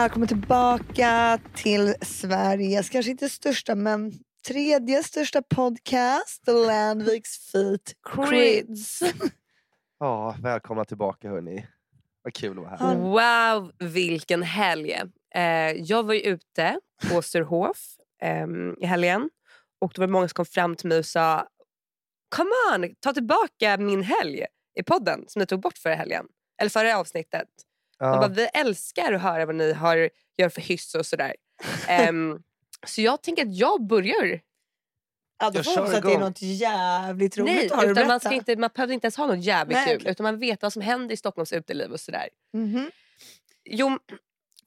välkommen tillbaka till Sveriges, kanske inte största men tredje största podcast, Landviks Feet Crids. Ja, välkomna tillbaka hörni. Vad kul att vara här. Wow, vilken helg. Eh, jag var ju ute på Österhof ehm, i helgen och det var många som kom fram till mig och sa Come on, ta tillbaka min helg i podden som ni tog bort förra helgen. Eller förra avsnittet. De bara, Ja, vi älskar att höra vad ni har, gör för hyss och sådär. Ehm, så jag tänker att jag börjar. Ja, då får hoppas att det är något jävligt roligt Nej, att utan man, ska inte, man behöver inte ens ha något jävligt Nej, kul. Utan man vet vad som händer i Stockholms uteliv och sådär. Mhm. Jo,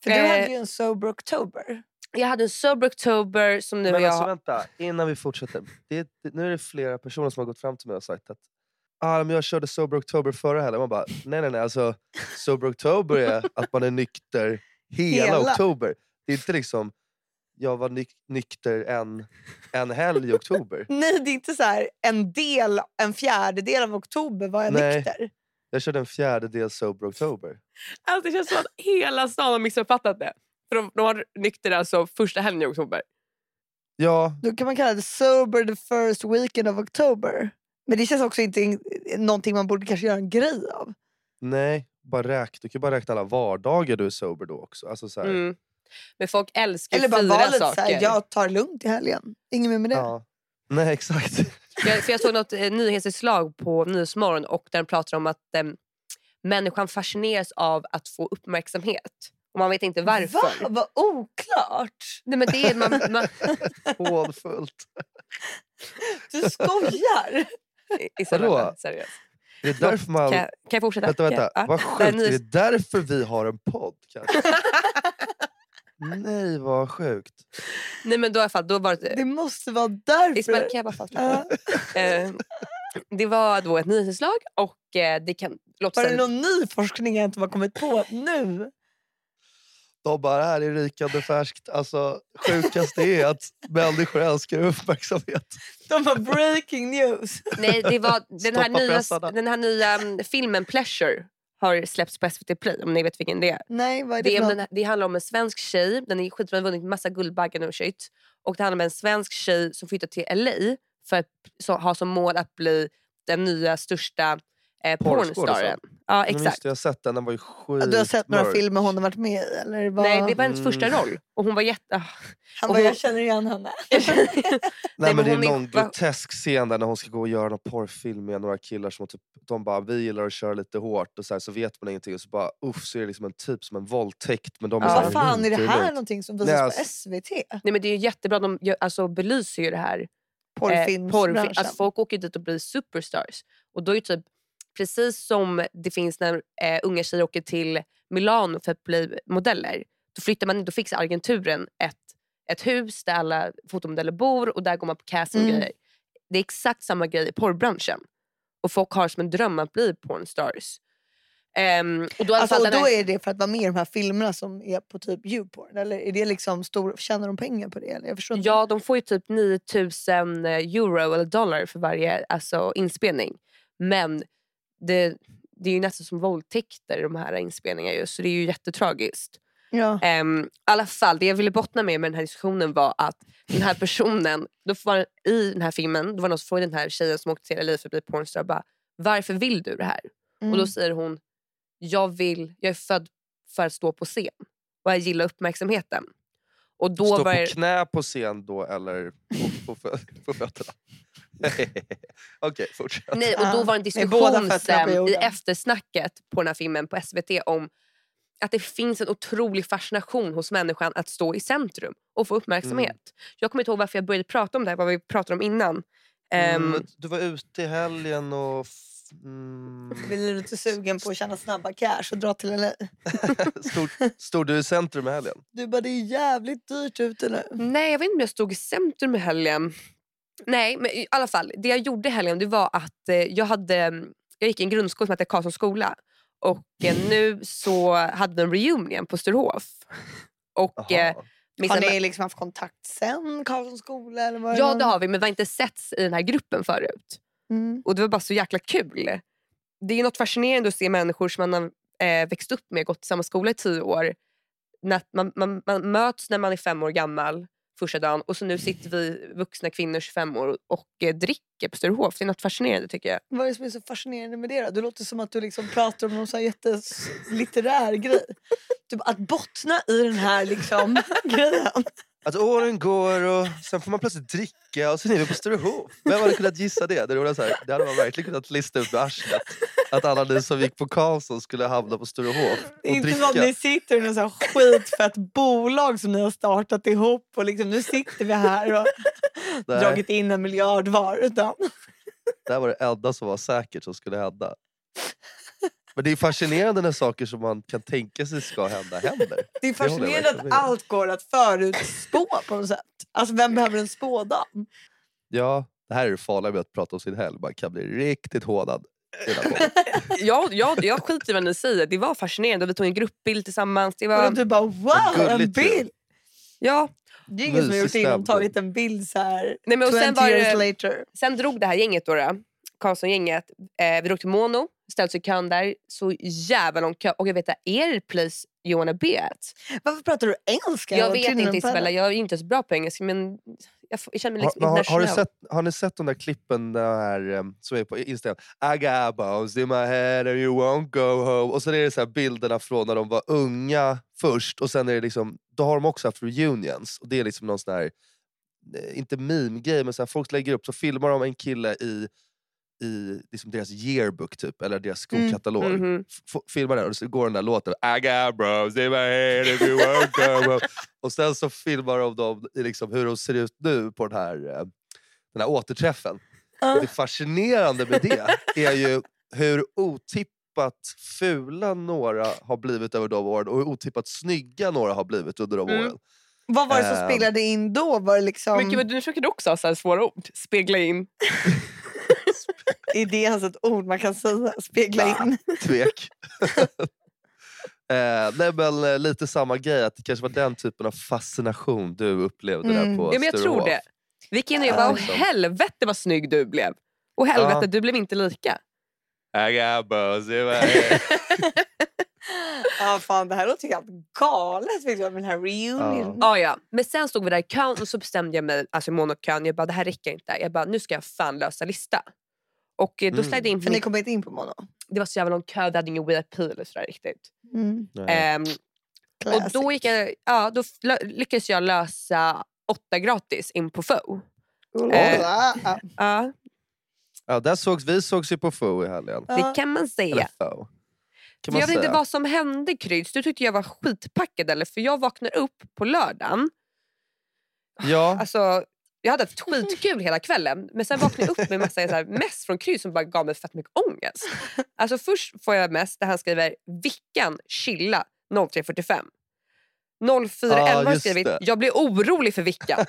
För du Eh, hade ju en sober oktober. jag hade en sober oktober som nu men jag alltså vänta, innan vi fortsätter. Det, är- det, nu är det flera personer som har gått fram till mig och sagt att ah, men jag körde Sober October förra helgen. Man bara, nej nej nej. Alltså, Sober October är att man är nykter hela, Hela. oktober. Det är inte liksom, jag var nyk, nykter en, en helg i oktober. Nej, det är inte så här en del, en fjärdedel av oktober var jag Nej. nykter. Jag körde en fjärdedel Sober October. Alltså det känns som att hela stan har missuppfattat det. För de, de var nyktra alltså första helgen i oktober. Ja, Då kan man kalla det sober the first weekend of October. Men det känns också inte in- någonting man borde kanske göra en grej av. nej. Bara räk, du kan bara räkna alla vardagar du är sober då också. Alltså, så här, Mm. Men folk älskar Eller att bara fira vara lite saker. såhär, jag tar lugnt i helgen. Inget mer med det. ja. Nej exakt. Jag, för jag såg något eh, nyhetsinslag på Nyhetsmorgon och där de pratar om att eh, människan fascineras av att få uppmärksamhet. Och man vet inte varför. Va? Vad oklart! Nej, men det är, man, man, Hånfullt. Du skojar! Isabella, seriöst. Är det därför man... Kan, jag- kan jag fortsätta? Vänta, vänta. Vad ja. Det är sjukt. Är det därför vi har en podd kanske? Nej, vad sjukt. Nej men då, i alla fall, då var det... Det måste vara därför. Ismael, kan jag bara. Eh, det var då ett nyhetsinslag och eh, det kan låta Var det någon ny forskning jag inte har kommit på nu? De bara, här är rykande färskt. Alltså, sjukast är att människor älskar uppmärksamhet. De har breaking news. Nej, det var den här, nya, den här nya mm, filmen Pleasure har släppts på SVT Play om ni vet vilken det är. Nej, vad är det, Det, är den, det handlar om en svensk tjej, den är skitbra, har vunnit massa Guldbaggen och shit. Och det handlar om en svensk tjej som flyttar till LA för att så, ha som mål att bli den nya största eh, pornstaren. Ja Men exakt. Jag har sett den, den var ju skit Du har sett några filmer hon har varit med i? Eller vad? Nej det var hennes Mm. första roll. Och hon var jätte... ah. Han bara, hon- jag känner igen henne. Nej, Nej, men det är någon grotesk scen där när hon ska gå och göra någon porrfilm med några killar som typ, de bara vi gillar att köra lite hårt och så, här, så vet man ingenting och så bara uff så är det liksom en typ som en våldtäkt men de är Ja. så här, Vad fan är det här någonting som Nej, visas alltså- på SVT? Nej men det är jättebra, de gör, alltså, belyser ju det här. Eh, Porrfilmsbranschen. porrfilm. Alltså, folk åker dit och blir superstars. Och då är typ precis som det finns när eh, unga tjejer åker till Milano för att bli modeller. Då flyttar man då fixar agenturen ett, ett hus där alla fotomodeller bor och där går man på casting Mm. grejer. Det är exakt samma grej i porrbranschen. Och folk har som en dröm att bli pornstars. Ehm, och då, Alltså, och då är det för att vara med i de här filmerna som är på typ Youporn? Eller är det liksom stor, tjänar de pengar på det? Eller? Jag förstår. Ja, de får ju typ 9000 euro eller dollar för varje alltså, inspelning. Men det, det är ju nästan som våldtäkter de här inspelningarna ju, så det är ju jättetragiskt. Ja. Um, I alla fall, det jag ville bottna med med den här diskussionen var att den här personen, då var, i den här filmen, då var någon som frågade den här tjejen som åkte till LA för att bli pornstar, bara, varför vill du det här? Och då Mm. säger hon, jag vill, jag är född för att stå på scen och jag gillar uppmärksamheten. Och då Stå var på knä på scen då eller på, på, på fötterna? Okej, fortsätt. Nej, och då var det en diskussion sen, i eftersnacket på den här filmen på SVT om att det finns en otrolig fascination hos människan att stå i centrum och få uppmärksamhet. Mm. Jag kommer inte ihåg varför jag började prata om det här, vad vi pratade om innan. Ehm, Mm, du var ute i helgen och... Mm, Blir du inte sugen på att tjäna snabba cash och dra till LA? stod, stod du i centrum i helgen? Du bara, det är jävligt dyrt ute nu. Nej, jag vet inte om jag stod i centrum i helgen. Nej, men i alla fall. Det jag gjorde i helgen det var att eh, jag, hade, jag gick i en grundskola som heter Karlssons skola. Och eh, nu så hade de en reunion på Sturehof. Och, eh, Har ni liksom haft kontakt sen Karlssons skola? Eller vad Ja det har vi men vi har inte setts i den här gruppen förut. Mm. Och det var bara så jäkla kul. Det är något fascinerande att se människor som man har eh, växt upp med, gått i samma skola i tio år. När man, man, man möts när man är fem år gammal första dagen och så nu sitter vi vuxna kvinnor 25 år och eh, dricker på Sturehof. Det är något fascinerande tycker jag. Vad är det som är så fascinerande med det då? Det låter som att du liksom pratar om någon så här jättelitterär grej. Typ att bottna i den här liksom grejen. Att åren går och sen får man plötsligt dricka och sen är vi på Sturehof. Vem hade kunnat gissa det? Det, var så här, det hade man verkligen kunnat lista ut med arslet. Att alla ni som gick på Karlsson skulle hamna på Sturehof och inte som att ni dricka. sitter i något så här skitfett bolag som ni har startat ihop och liksom, nu sitter vi här och Nej, dragit in en miljard var. Utan, det här var det enda som var säkert som skulle hända. Men det är fascinerande när saker som man kan tänka sig ska hända händer. det är fascinerande verkligen att allt går att förutspå på något sätt. Alltså vem behöver en spådam? Ja, det här är det farliga med att prata om sin helg. Man kan bli riktigt hånad. här podden. Jag, jag, jag skiter i vad ni säger. Det var fascinerande. Vi tog en gruppbild tillsammans. Det Och var, du bara wow, en bild! ja. Det är ingen som har gjort Mysig in och stämning. tagit en bild så här Nej, men och 20 sen, var years det, later. sen drog det här gänget, då, då, Karlsson-gänget. Eh, vi drog till Mono, ställde oss i kön där. Så jävla lång kö. Och jag vet att er place you wanna be at. Varför pratar du engelska? Jag vet inte Isabella, jag är inte så bra på engelska men jag, jag känner mig Har, liksom men har, har, du sett, har ni sett de där klippen där, em, som är på Instagram? I got bones in my head and you won't go home. Och sen är det så här bilderna från när de var unga först och sen är det liksom, då har de också haft reunions. Och det är liksom någon sån här, eh, inte meme-grej men så här, folk lägger upp så filmar de en kille i, i liksom deras yearbook typ, eller deras Mm. skolkatalog. Mhm. F- filmar den och så går den där låten I got bros in my head and you won't go home. Och sen så filmar de dem i liksom hur de ser ut nu på den här, eh, den här återträffen. Och det fascinerande med det är ju hur otippat fula några har blivit över de åren och hur otippat snygga några har blivit under de Mm. åren. Vad var det som Ehm. speglade in då? Var det liksom, Men gud, nu försöker du också ha så här svåra ord. Spegla in. är det ens ett ord man kan säga? Spegla Nah. in? Tvek. eh, nej men eh, lite samma grej, att det kanske var den typen av fascination du upplevde Mm. där på Ja, men jag tror det. Vi gick in och jag Ja, bara, liksom. helvete vad snygg du blev. Och helvete, Ja. du blev inte lika. I got ja, fan, det här låter helt galet liksom, med den här reunion. Ja, ja. Men sen stod vi där i kön och så bestämde jag mig, alltså i monokön, jag bara det här räcker inte. Jag bara nu ska jag fan lösa lista. Och eh, då Mm. slängde in, för ni kom inte in på mono? det var så jävla lång kö, vi hade ingen VIP eller sådär riktigt. Mm. Ehm, och då, gick jag, ja, då lyckades jag lösa åtta gratis in på FO. eh, Ja, där sågs, vi sågs ju på FO i helgen. det kan man säga. Kan man jag vet inte vad som hände Kryds. Du tyckte jag var skitpackad eller? För jag vaknade upp på lördagen. Ja, Alltså, jag hade haft skitkul hela kvällen. Men sen vaknade jag upp med massa så här mess från Kryds som bara gav mig fett mycket ångest. Alltså först får jag mess där han skriver Vickan chilla 03.45. 04.11 Ja, har just skrivit det. jag blir orolig för Vickan.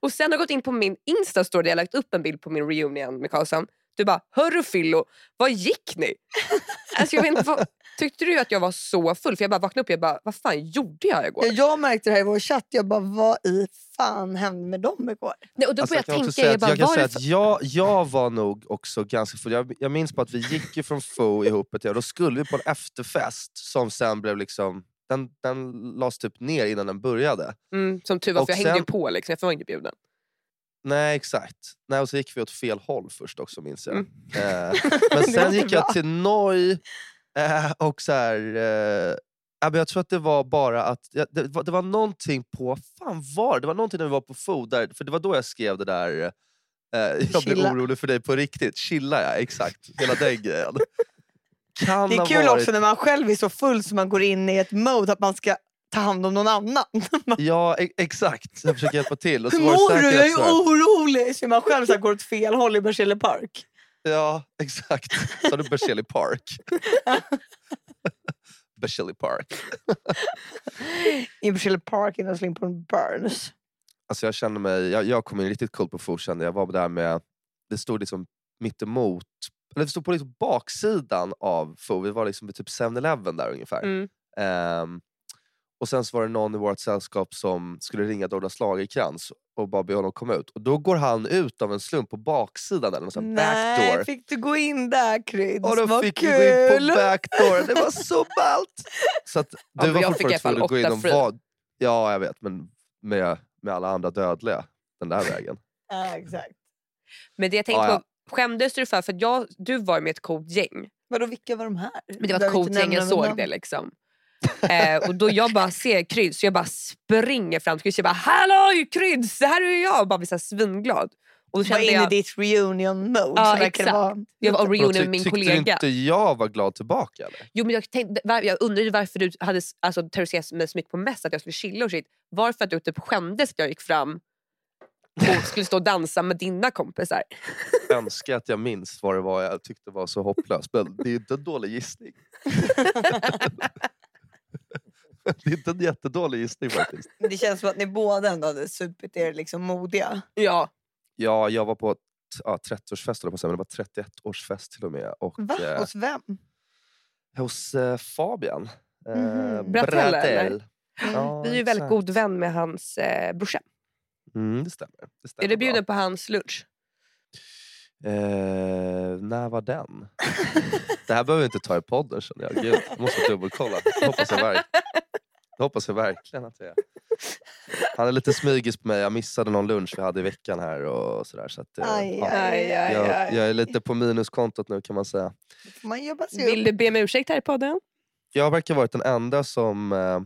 och sen har jag gått in på min Insta-story där jag lagt upp en bild på min reunion med Karlsson. Du bara, hörru Fillo, vad gick ni? Alltså, jag vet inte, vad, tyckte du att jag var så full? För jag bara vaknade upp och jag bara, vad fan gjorde jag igår? Ja, Jag märkte det här i vår chatt. Jag bara, vad i fan hände med dem igår? Nej, och då Alltså, började jag jag tänka, jag att, bara, jag, kan var säga att jag, jag var nog också ganska full. Jag, jag minns på att vi gick ju från FO ihop ett tag. Då skulle vi på en efterfest som sen blev liksom... Den, den lades typ ner innan den började. Mm, som tur var, Och för jag hängde ju sen- på liksom, jag var inte bjuden. Nej, exakt. Nej, och så gick vi åt fel håll först också minns jag. Mm. Eh, men Det sen gick jag bra. till Noi eh, och så här... Eh, jag tror att det var bara att... Ja, det, var, det var någonting på... fan var det? Det var någonting när vi var på FO, där, för det var då jag skrev det där... Eh, jag blir orolig för dig på riktigt. Chilla ja, exakt. Hela den grejen. Kan Det är kul varit, också när man själv är så full så man går in i ett mode att man ska ta hand om någon annan. Ja, e- exakt. Jag försöker hjälpa till. Och så Hur mår du? Jag är orolig! Så man själv så går åt fel håll i Berzelii park. Ja, exakt. Sa du Berzelii Park? Berzelii Park. I Berzelii park innan jag in på en Burns. Alltså jag känner mig, jag, jag kom in riktigt coolt på FO kände jag. Var där med, det stod liksom mittemot eller det stod på liksom baksidan av FO. Vi var liksom vid typ 7-Eleven där ungefär. Mm. Ehm, och sen så var det någon i vårt sällskap som skulle ringa Douglas Lagercrantz och bara be honom komma ut. Och då går han ut av en slump på baksidan där, någon Nej, backdoor. fick du gå in där Kryds? Och då Vad fick vi gå in kul! på backdoor. Det var så ballt! Så att du men var jag fick i alla fortfarande fall tvungen att gå in åtta och free. vad... Ja, jag vet. Men med, med alla andra dödliga den där vägen. Ja, exakt. Men det jag tänkte Ja, ja. på, skämdes du för, för jag, du var med ett coolt gäng. Vadå, vilka var de här? Men det var ett coolt gäng, jag såg det liksom. Eh, och då jag bara ser Kryds, så jag bara springer fram till Kryds. Jag bara “Hallå Kryds, det här är jag!” och bara blir så här svinglad. Och då Var kände inne i jag, ditt reunion mode. Ja, så verkar det exakt. vara. jag var reunion med min tyckte kollega. inte jag var glad tillbaka eller? Jo, men jag, tänkte, jag undrade varför du hade alltså, terroriserat mig så mycket på mest att jag skulle chilla och shit. Varför att du typ skämdes att jag gick fram och skulle stå och dansa med dina kompisar. önskar att jag minns vad det var jag tyckte var så hopplöst. Men det är inte en dålig gissning. det är inte en jättedålig gissning faktiskt. Det känns som att ni båda ändå hade supit er liksom modiga. Ja. Ja, jag var på ja, 30-årsfest, eller på att säga, men det var 31-årsfest till och med. Och, Va? eh, Hos vem? hos eh, Fabian. Eh, Mhm. Bratell, eller? Bratell. Ja, Du är ju väldigt god vän med hans eh, brorsa. Mm, det stämmer. Det stämmer Är du bra. bjuden på hans lunch? Eh, när var den? det här behöver vi inte ta i podden känner jag. Gud, jag måste dubbelkolla. Hoppas jag, verk- det hoppas jag verkligen att det är. Han är lite smygis på mig. Jag missade någon lunch vi hade i veckan här. och sådär, så att, eh, Aj, ja. aj, aj, jag, aj. jag är lite på minuskontot nu kan man säga. Man jobbar sig Vill du be om ursäkt här i podden? Jag verkar ha varit den enda som eh,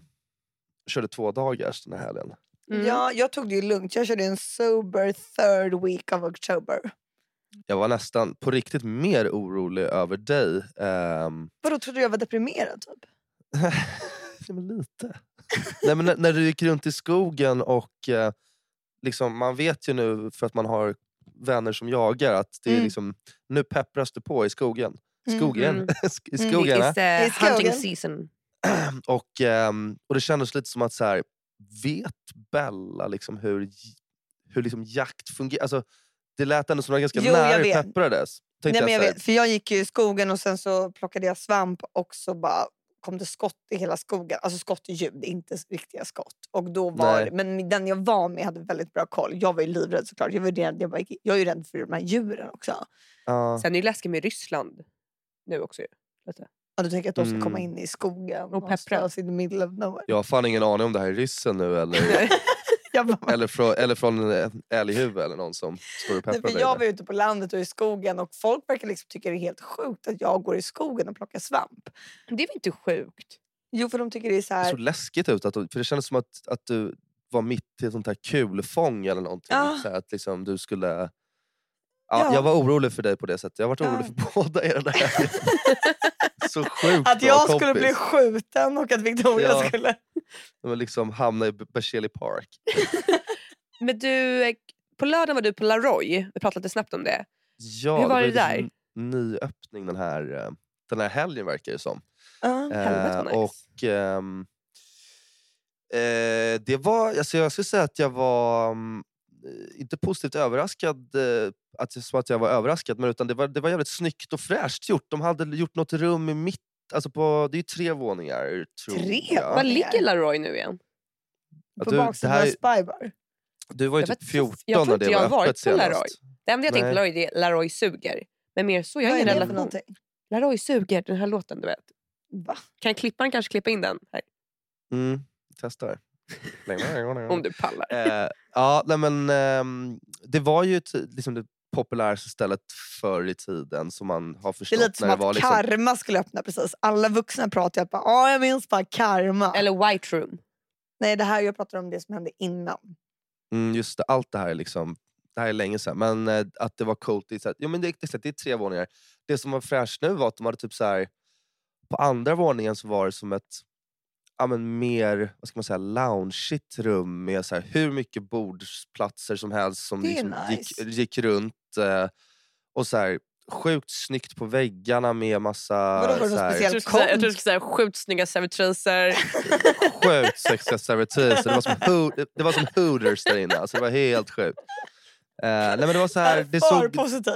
körde två dagars den här helgen. Mm. Ja, jag tog det ju lugnt. Jag körde en sober third week of October. Jag var nästan på riktigt mer orolig över dig. ehm, Vadå, trodde du jag var deprimerad? Typ? Ja, men lite. Nej, men när, när du gick runt i skogen och eh, liksom, man vet ju nu för att man har vänner som jagar att det är Mm. liksom, nu peppras det på i skogen. Mm. Skogen. Mm. I Mm. skogen. It's the I skogen. hunting season. Och, ehm, och det kändes lite som att så här, vet Bella liksom hur, hur liksom jakt fungerar? Alltså, det lät ändå som att var ganska Jo, jag nära vet. pepprades. Nej, men jag här, vet, för jag gick ju i skogen och sen så plockade jag svamp och så bara kom det skott i hela skogen. Alltså skott i ljud, inte riktiga skott. Och då var, Nej. men den jag var med hade väldigt bra koll. Jag var ju livrädd såklart. Jag, var rädd, jag, bara, jag är ju rädd för de här djuren också. ja. Sen är det läskigt med Ryssland nu också. Lite. Ja, du tänker att de ska Mm. komma in i skogen Och och, peppra. ställas in the middle of nowhere. Jag har fan ingen aning om det här är ryssen nu eller, bara, eller, från, eller från en älghuvud eller någon som står och Nej, pepprar för dig. jag var ute på landet och i skogen och folk verkar liksom tycka det är helt sjukt att jag går i skogen och plockar svamp. Det är väl inte sjukt? Jo, för de tycker det är så Det här... såg läskigt ut, att, för det kändes som att, att du var mitt i ett sånt här kulfång eller någonting. Ja. Så här, att liksom du skulle... Ja, Ja. Jag var orolig för dig på det sättet. Jag har varit Ja. orolig för båda er. Den här Så sjukt Att bra jag kompis. skulle bli skjuten och att Victoria Ja. skulle... Men liksom hamna i Berzelii Park. Men du, eh, på lördagen var du på Laroy. Vi pratade lite snabbt om det. Ja, Hur var det ju där? liksom n- ny öppning den här, eh, den här helgen verkar det som. Ja. Helvete vad nice. och ehm, eh, det var, alltså jag skulle säga att jag var mm, eh, inte positivt överraskad, eh, att, som att jag var överraskad, men utan det var, det var jävligt snyggt och fräscht gjort. De hade gjort något rum i mitt, alltså på, det är ju tre våningar. Tror Tre? jag. Var ligger Laroy nu igen? Ja, På du, baksidan här av Spybar. Du var ju Jag typ vet- 14 jag tror när inte det jag var har varit öppet på senast. Laroy. Det enda jag tänkte på Nej. Laroy det är Laroy suger. Men mer så, jag har ingen relation. någonting? Laroy suger, den här låten du vet. Va? Kan klipparen kanske klippa in den här? Mm, testar. Om du pallar. Eh, ja, nej men, ehm, det var ju ett, liksom det populäraste stället förr i tiden som man har Det är förstått. lite som när att var liksom, Karma skulle öppna precis. Alla vuxna pratar ju att "Ja, jag minns bara Karma. Eller White Room. Nej, det här jag pratar om det som hände innan. mm, just det, allt det här är liksom, det här är länge sedan. Men eh, att det var coolt, i så här, jo, men det, det, det är tre våningar. Det som var fräscht nu var att de hade typ så här, på andra våningen så var det som ett ja, men mer vad ska man säga, loungeigt rum med så här, hur mycket bordsplatser som helst som liksom gick, nice. gick runt. Eh, och så här, sjukt snyggt på väggarna med massa... Vadå, var det här? Jag tror du skulle säga sjukt snygga servitriser. sjukt sexiga servitriser. Det var som, ho- det- det var som hooters där inne. Alltså det var helt sjukt. Eh, nej men det var så här, det såg positiv.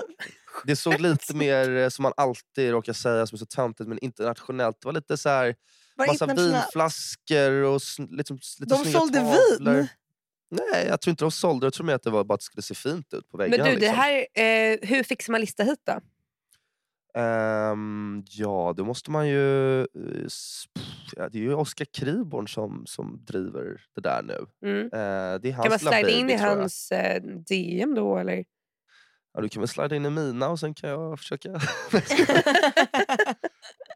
Det såg lite mer, eh, som man alltid råkar säga, som är så töntigt, men internationellt. Det var lite så här, massa vinflaskor och liksom, lite De sålde tavlor. vin. Nej, jag tror inte de sålde. Jag tror mer att det var bara att det skulle se fint ut på Men väggarna. du, det liksom. här, eh, hur fixar man lista hit då? Ehm, ja, då måste man ju... eh, pff, Ja, det är ju Oskar Kriborn som, som driver det där nu. Mm. Eh, det är hans Kan man slida in i hans eh, DM då eller? Ja, du kan väl slida in i mina och sen kan jag försöka...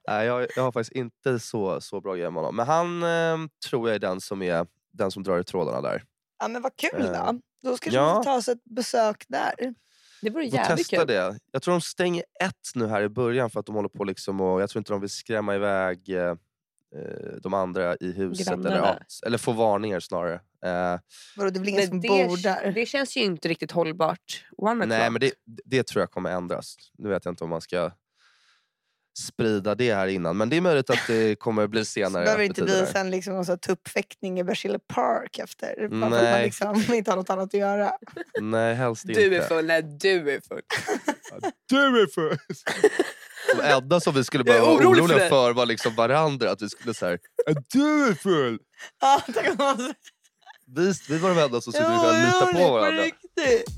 Nej, jag, jag har faktiskt inte så, så bra grej med honom. Men han eh, tror jag är den som är den som drar i trådarna där. Ja, men vad kul Eh, då. Då ska ja. vi ta oss ett besök där. Det vore jävligt testa kul. det. Jag tror de stänger ett nu här i början för att de håller på liksom och jag tror inte de vill skrämma iväg eh, eh, de andra i huset. Eller, ja, eller få varningar snarare. Eh, Vadå, det är väl ingen som det, bor där? det känns ju inte riktigt hållbart. One nej, men det, det tror jag kommer ändras. Nu vet jag inte om man ska sprida det här innan. Men det är möjligt att det kommer bli Så senare. behöver det inte bli sen liksom någon tuppfäktning i Berzelii Park efter. Bara för att man Nej. liksom inte har något annat att göra. Nej, helst inte. Du är full när du är full. Du är full! De enda som vi skulle behöva vara orolig för oroliga det. för var liksom varandra. Att vi skulle säga du är full! Ja, Vi, vi var de enda som skulle Ja, kunna lita på varandra. riktigt.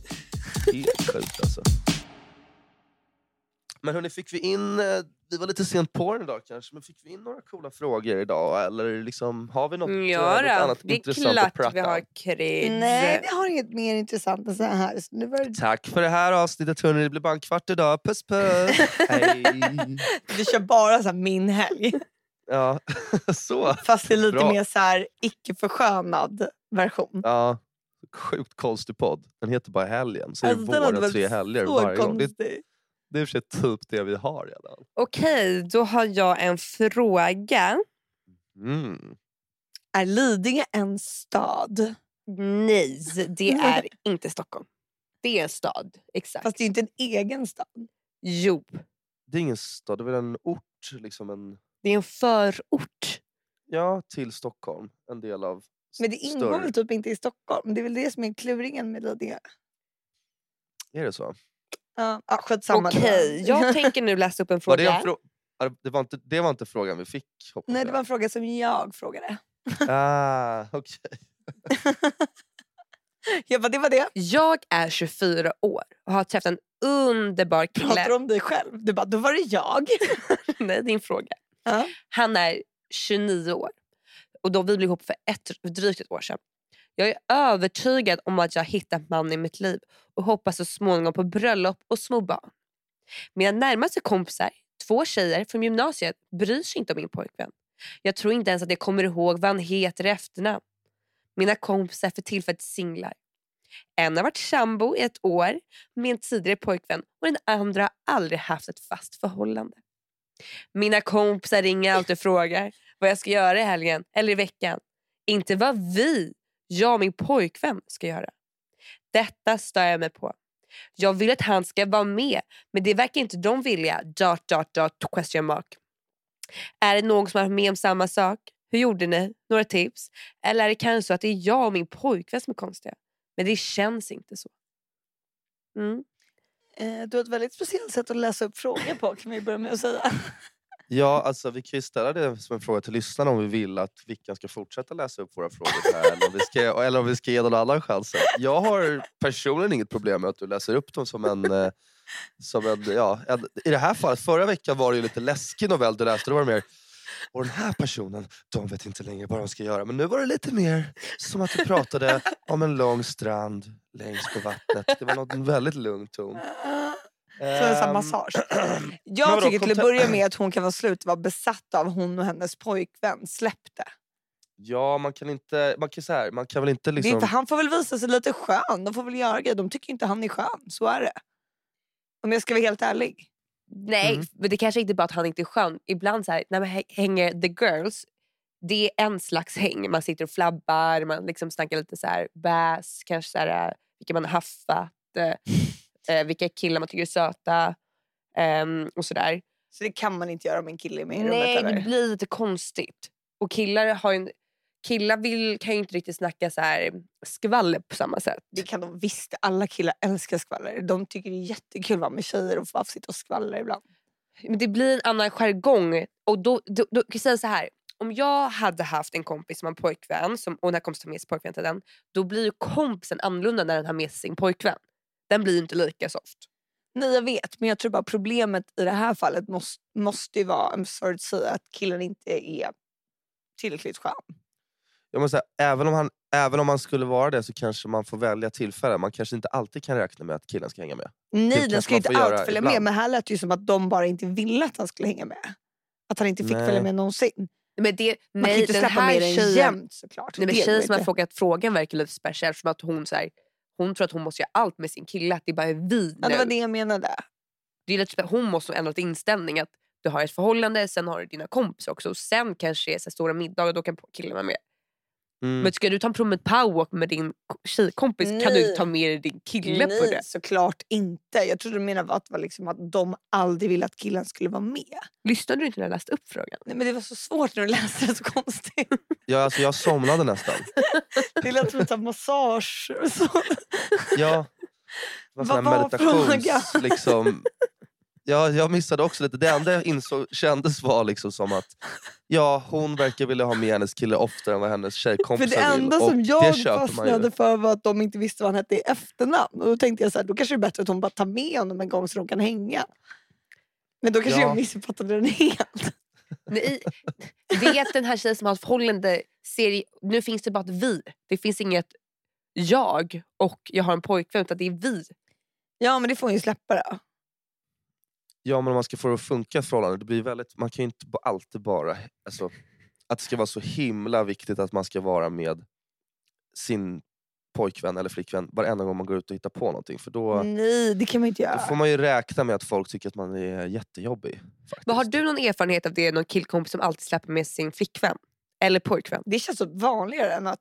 Helt sjukt alltså. Men hörni, fick vi in... Vi var lite sent på den idag kanske, men fick vi in några coola frågor idag? Eller liksom, har vi något, eh, något Ja, då. annat det är intressant att klart vi prata har om? cred. Nej, vi har inget mer intressant än så här. Så nu var det... Tack för det här avsnittet hörni, det blir bara en kvart idag. Puss puss! Hej! Vi kör bara så här min helg. Ja, så. Fast det är lite Bra. mer så här icke förskönad version. Ja, sjukt konstig podd. Den heter bara Helgen. Så är Alltså, det hade våra tre helger så varje gång. Det, konstig. Det är för sig typ det vi har redan. Okej, då har jag en fråga. Mm. Är Lidingö en stad? Nej, det är inte Stockholm. Det är en stad. Exakt. Fast det är inte en egen stad. Jo, Det är ingen stad, det är väl en ort. Liksom en, det är en förort. ja, till Stockholm. En del av s- Men det ingår större. väl typ inte i Stockholm? Det är väl det som är kluringen med Lidingö. Är det så? Ja, ah, skitsamma. Okej, jag tänker nu läsa upp en Var det, fråga. en frå- det, var inte, det var inte frågan vi fick. Nej, det var en fråga som jag frågade. Ah, okej. Jag bara, det var det. Jag är 24 år och har träffat en underbar Pratar kille. du om dig själv? Du bara, då var det jag. Nej, din fråga. Ja. Han är 29 år och då vi blev ihop för ett, drygt ett år sedan. Jag är övertygad om att jag har hittat mannen i mitt liv och hoppas så småningom på bröllop och små barn. Mina närmaste kompisar, två tjejer från gymnasiet, bryr sig inte om min pojkvän. Jag tror inte ens att jag kommer ihåg vad han heter i efternamn. Mina kompisar är för tillfället singlar. En har varit sambo i ett år med en tidigare pojkvän och den andra har aldrig haft ett fast förhållande. Mina kompisar ringer alltid och frågar vad jag ska göra i helgen eller i veckan. Inte vad vi, jag och min pojkvän, ska göra. Detta stör jag mig på. Jag vill att han ska vara med, men det verkar inte de vilja. Dot, dot, dot, question mark. Är det någon som har varit med om samma sak? Hur gjorde ni? Några tips? Eller är det kanske så att det är jag och min pojkvän som är konstiga? Men det känns inte så. Mm. Eh, du har ett väldigt speciellt sätt att läsa upp frågor på kan vi börja med att säga. Ja, alltså, vi kan ju ställa det som en fråga till lyssnarna om vi vill att Vickan ska fortsätta läsa upp våra frågor här, eller, om vi ska, eller om vi ska ge någon annan chansen. Jag har personligen inget problem med att du läser upp dem som en... Eh, som en, ja, en I det här fallet, förra veckan var det ju lite läskig novell du läste. Då var det mer, och den här personen, de vet inte längre vad de ska göra. Men nu var det lite mer som att du pratade om en lång strand längs på vattnet. Det var något, en väldigt lugn ton. Så en sån Ehm, massage. Jag vadå, tycker till att börja med att hon kan vara slut vara besatt av hon och hennes pojkvän. Släpp det. Ja, man kan inte... Man kan, så här, man kan väl inte det är liksom... inte, han får väl visa sig lite skön. De får väl göra grejer. De tycker inte han är skön. Så är det. Om jag ska vara helt ärlig. Nej, Mm. men det kanske inte bara att han inte är skön. Ibland så här, när man hä- hänger the girls, det är en slags häng. Man sitter och flabbar, man liksom snackar lite så här bass, kanske så här, äh, vilka man har haffat, eh, vilka killar man tycker är söta ehm, och sådär. Så det kan man inte göra om en kille med i rummet Nej, det eller? blir lite konstigt. Och killar har en, killar vill, kan ju inte riktigt snacka så här skvaller på samma sätt. Det kan de visst. Alla killar älskar skvaller. De tycker det är jättekul att vara med tjejer och bara sitta och skvallra ibland. Men det blir en annan jargong. Och då, då, då kan säga så här. Om jag hade haft en kompis som har en pojkvän som, och den här kompisen tar med sig pojkvän till den. Då blir ju kompisen annorlunda när den har med sig sin pojkvän. Den blir ju inte lika soft. Nej jag vet men jag tror bara problemet i det här fallet måste, måste ju vara, I'm sorry to säga, att killen inte är tillräckligt skön. Jag måste säga, även, om han, även om han skulle vara det så kanske man får välja tillfälle. Man kanske inte alltid kan räkna med att killen ska hänga med. Nej kanske den ska inte allt följa med men här lät det ju som att de bara inte ville att han skulle hänga med. Att han inte fick Nej. följa med någonsin. Men det, Man kan ju nej, inte den släppa här med den tjejen, jämt såklart. nej, men tjejen som har inte. frågat frågan verkar lite speciell. Som att hon, så här, hon tror att hon måste göra allt med sin kille. Att det bara är vi Ja, nu. det var det jag menade. det är lite, hon måste ha ändrat inställning. Att du har ett förhållande, sen har du dina kompisar också. Och sen kanske det är så stora middagar, då kan killen vara med. Mm. Men ska du ta en promenad powerwalk med din ko- tjejkompis kan du Nej. ta med dig din kille på Nej det. såklart inte. Jag trodde du menade att, var liksom att de aldrig ville att killen skulle vara med. Lyssnade du inte när jag läste upp frågan? Nej, men det var så svårt när du läste det så konstigt. Ja, alltså, jag somnade nästan. Det lät som ett massage. Så. Ja. Det var var meditations... Liksom, ja, jag missade också lite. Det enda jag insåg kändes var liksom som att ja, hon verkar vilja ha med hennes kille oftare än vad hennes För tjejkompisar det enda vill. som jag fastnade för var att de inte visste vad han hette i efternamn. Och då tänkte jag så här, då kanske det är bättre att hon bara tar med honom en gång så de kan hänga. Men då kanske Ja. jag missuppfattade den helt. Nej, vet den här tjejen som har ett förhållande, ser, nu finns det bara ett vi. Det finns inget jag och jag har en pojkvän utan det är vi. Ja men det får hon ju släppa då. Ja, men om man ska få det att funka ett förhållande, det blir väldigt, man kan ju inte alltid bara... Alltså, att det ska vara så himla viktigt att man ska vara med sin pojkvän eller flickvän varenda gång man går ut och hittar på någonting. För då, Nej det kan man inte då göra. får man ju räkna med att folk tycker att man är jättejobbig. Faktiskt. Men har du någon erfarenhet av det? Någon killkompis som alltid släpper med sin flickvän? Eller pojkvän? Det känns så vanligare än att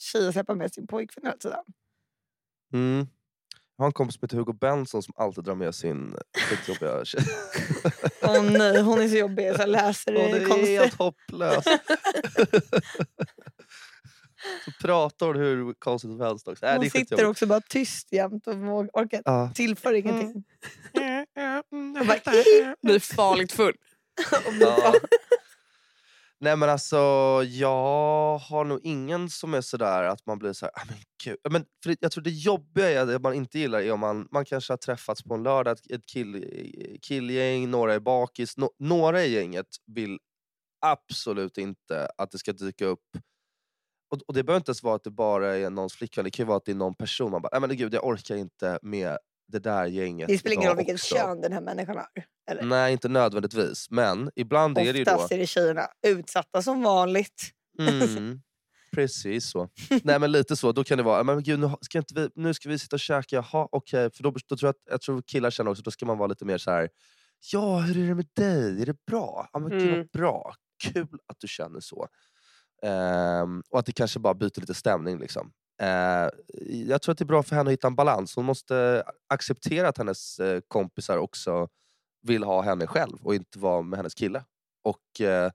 tjejer släpper med sin pojkvän hela tiden. Mm. Jag har en kompis som heter Hugo Benson som alltid drar med sin skitjobbiga tjej. Åh nej hon är så jobbig så jag läser det, Åh, det är helt hopplöst. så pratar hon hur konstigt som helst också. Äh, Hon sitter också bara tyst jämt och orkar Ja. tillför ingenting. Jag bara, Blir farligt full. Och Ja. Nej men alltså, jag har nog ingen som är sådär att man blir såhär, ah, men gud. Men för det- jag tror det jobbiga är det man inte gillar är om man, man kanske har träffats på en lördag, ett, ett kill, killgäng, några är bakis. No, några i gänget vill absolut inte att det ska dyka upp och, och det behöver inte ens vara att det bara är någons flickvän, det kan ju vara att det är någon person man bara, nej men gud jag orkar inte med det där gänget Det spelar ingen roll vilket också." kön den här människan har. Eller? Nej inte nödvändigtvis, men ibland är det ju då Oftast är det tjejerna utsatta som vanligt. Mm, precis så. Nej men lite så, då kan det vara, men gud, nu, ska inte vi, nu ska vi sitta och käka, jaha okej. För då, då tror jag, att, jag tror killar känner också, då ska man vara lite mer så här. ja hur är det med dig? Är det bra? Ja men gud Mm. vad bra, kul att du känner så. Ehm, och att det kanske bara byter lite stämning. Liksom. Eh, jag tror att det är bra för henne att hitta en balans. Hon måste acceptera att hennes eh, kompisar också vill ha henne själv och inte vara med hennes kille. Och eh,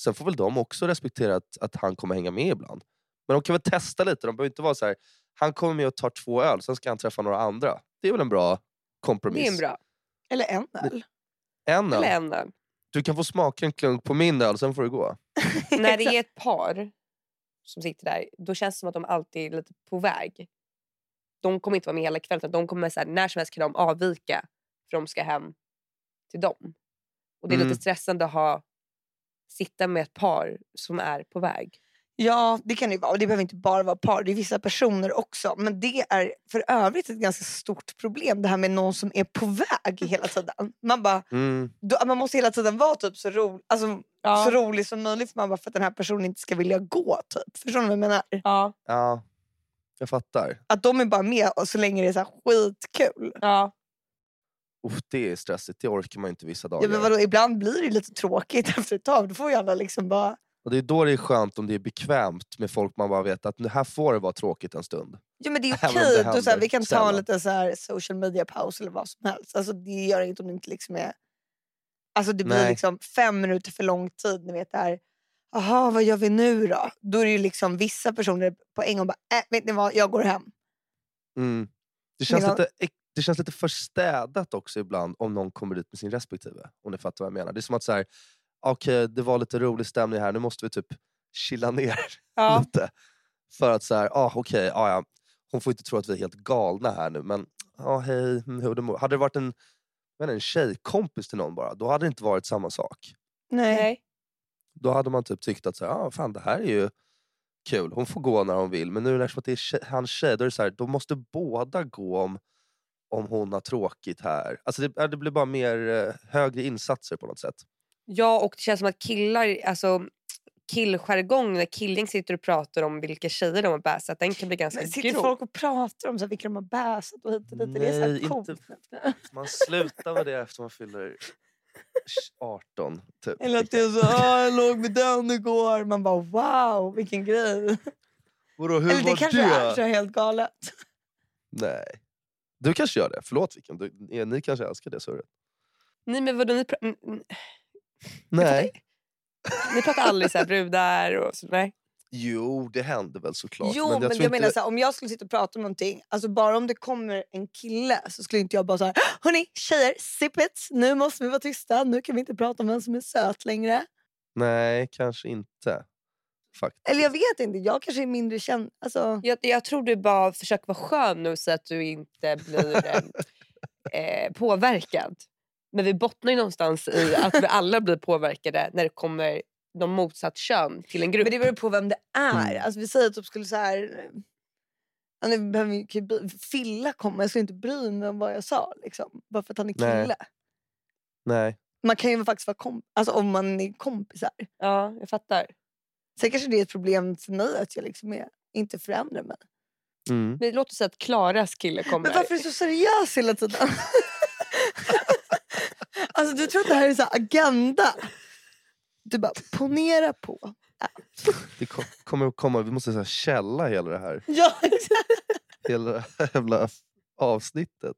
Sen får väl de också respektera att, att han kommer hänga med ibland. Men de kan väl testa lite. De behöver inte vara så här. han kommer med och tar två öl, sen ska han träffa några andra. Det är väl en bra kompromiss? Det är en bra. Eller en öl. En öl. Eller en öl. Du kan få smaka en klunk på min öl, sen får du gå. När det är ett par som sitter där, då känns det som att de alltid är lite på väg. De kommer inte vara med hela kvällen, de kommer så här, när som helst kan de avvika för de ska hem till dem. Och Det är Mm. lite stressande att ha, sitta med ett par som är på väg. Ja, det kan det ju vara. Och det behöver inte bara vara par, det är vissa personer också. Men det är för övrigt ett ganska stort problem, det här med någon som är på väg hela tiden. Man, bara, Mm. då, man måste hela tiden vara typ så, ro, alltså, så rolig som möjligt för, man bara, för att den här personen inte ska vilja gå. Typ. Förstår ni vad jag menar? Ja. Ja, jag fattar. Att de är bara med och så länge det är så här skitkul. Ja. Uff, det är stressigt, det orkar man inte vissa dagar. Ja, men vadå, ibland blir det lite tråkigt efter ett tag. Då får ju alla liksom bara... Och det är då det är skönt om det är bekvämt med folk man bara vet att nu här får det vara tråkigt en stund. Ja men det är det okej. Händer Vi kan ta en liten så här social media paus eller vad som helst. Alltså, det gör inget om det inte liksom är... Alltså det blir Nej. liksom fem minuter för lång tid. Ni vet det här. Jaha, vad gör vi nu då? Då är det ju liksom vissa personer på en gång bara, äh, vet ni vad, jag går hem. Mm. Det, känns lite, det känns lite för städat också ibland om någon kommer dit med sin respektive. Om ni fattar vad jag menar. Det är som att så här, okej det var lite rolig stämning här, nu måste vi typ chilla ner Ja. lite. För att så här, ah, okej, ah, ja. hon får inte tro att vi är helt galna här nu men ah, hej, mm, hur det mår. Hade det varit en, inte, en tjejkompis till någon bara, då hade det inte varit samma sak. Nej. Då hade man typ tyckt att så här, ah, fan, det här är ju kul, hon får gå när hon vill. Men nu när det är tjej, hans tjej, då är det så här, då måste båda gå om, om hon har tråkigt här. Alltså det, det blir bara mer eh, högre insatser på något sätt. Ja, och det känns som att killar, alltså killjargong när killing sitter och pratar om vilka tjejer de har bäsat, den kan bli ganska Men sitter grov. folk och pratar om så här, vilka de har bäsat och hit och dit? Är det så Nej, här coolt? inte- Man slutar med det efter man fyller 18. Typ. Eller att det är så, "Ah, jag låg med den igår. Man bara wow, vilken grej. Vadå, hur Eller det var kanske det? är så helt galet. Nej. Du kanske gör det. Förlåt Viken. Du, ni, kanske älskar det surret. Nej men vadå, ni, Nej. ni pratar aldrig så här brudar och så, nej. Jo, det händer väl såklart. Jo, men men jag jag, tror inte... menar så här, om jag skulle sitta och prata om någonting, alltså bara om det kommer en kille så skulle inte jag bara säga hörni tjejer, sip it, nu måste vi vara tysta, nu kan vi inte prata om vem som är söt längre. Nej, kanske inte. Faktiskt. Eller jag vet inte, jag kanske är mindre känd. Alltså, Jag, jag tror du bara försöker vara skön nu så att du inte blir eh, påverkad. Men vi bottnar ju någonstans i att vi alla blir påverkade när det kommer någon motsatt kön till en grupp. men det beror på vem det är. Mm. Alltså, vi säger att de skulle så här... Ja, nu behöver ju- kan ju bry- Filla komma, jag skulle inte bry mig om vad jag sa. Liksom, bara för att han är Nej. kille. Nej. Man kan ju faktiskt vara komp- alltså, om man är kompisar. Ja, jag fattar. Sen kanske det är ett problem för mig att jag liksom är, inte förändrar mig. Mm. Men låt oss säga att Klaras kille kommer. Men varför är du så seriös hela tiden? alltså du tror att det här är så här agenda? Du bara, ponera på. Det ko- kommer att komma, vi måste så här källa hela det här, Ja, hela det här jävla avsnittet.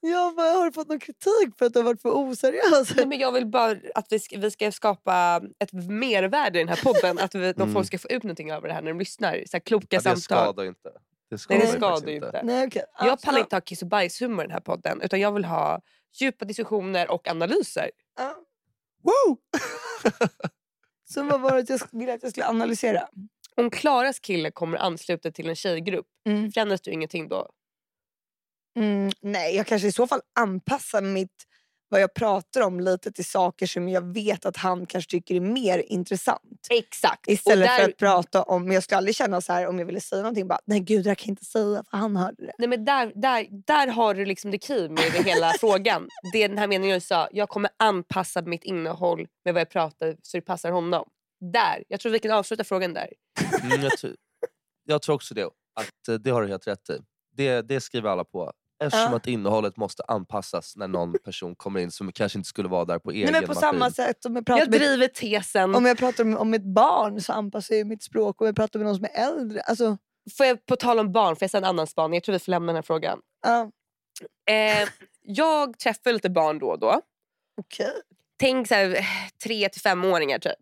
jag bara, har du fått någon kritik för att du har varit för oseriös? Nej, men jag vill bara att vi ska, vi ska skapa ett mervärde i den här podden. Att vi, de Mm. folk ska få ut någonting av det här när de lyssnar. Så här, kloka Ja, det samtal. skadar inte. Det Nej, skadar, det ju skadar ju inte. Nej, okej. Jag Ja, pallar så- inte ha kiss och bajshumor i den här podden. Utan jag vill ha djupa diskussioner och analyser. Ja. Woo! Så vad var det jag ville att jag skulle analysera? Om Klaras kille kommer ansluta till en tjejgrupp, Mm. förändras du ingenting då? Mm, nej, jag kanske i så fall anpassar mitt, vad jag pratar om lite till saker som jag vet att han kanske tycker är mer intressant. Exakt. Istället och för där, att prata om, men jag skulle aldrig känna så här om jag ville säga någonting bara nej gud det kan jag inte säga för han hörde det. Nej, men där, där, där har du liksom det key med det hela frågan. Det är den här meningen jag sa, jag kommer anpassa mitt innehåll med vad jag pratar så det passar honom. Där, jag tror vi kan avsluta frågan där. Mm, jag, tror, jag tror också det. Att, eh, det har du helt rätt i. Det, det skriver alla på. Eftersom Ja. att innehållet måste anpassas när någon person kommer in som kanske inte skulle vara där på egen Nej, men på maskin. samma sätt om jag pratar, Jag med, driver tesen. om jag pratar om, om ett barn så anpassar jag mitt språk. Om jag pratar med någon som är äldre. Alltså, Får jag på tal om barn, får jag säga en annan spaning? Jag tror vi får lämna den här frågan. ja, Eh, jag träffar lite barn då och då. okej. Tänk så här, tre till femåringar typ.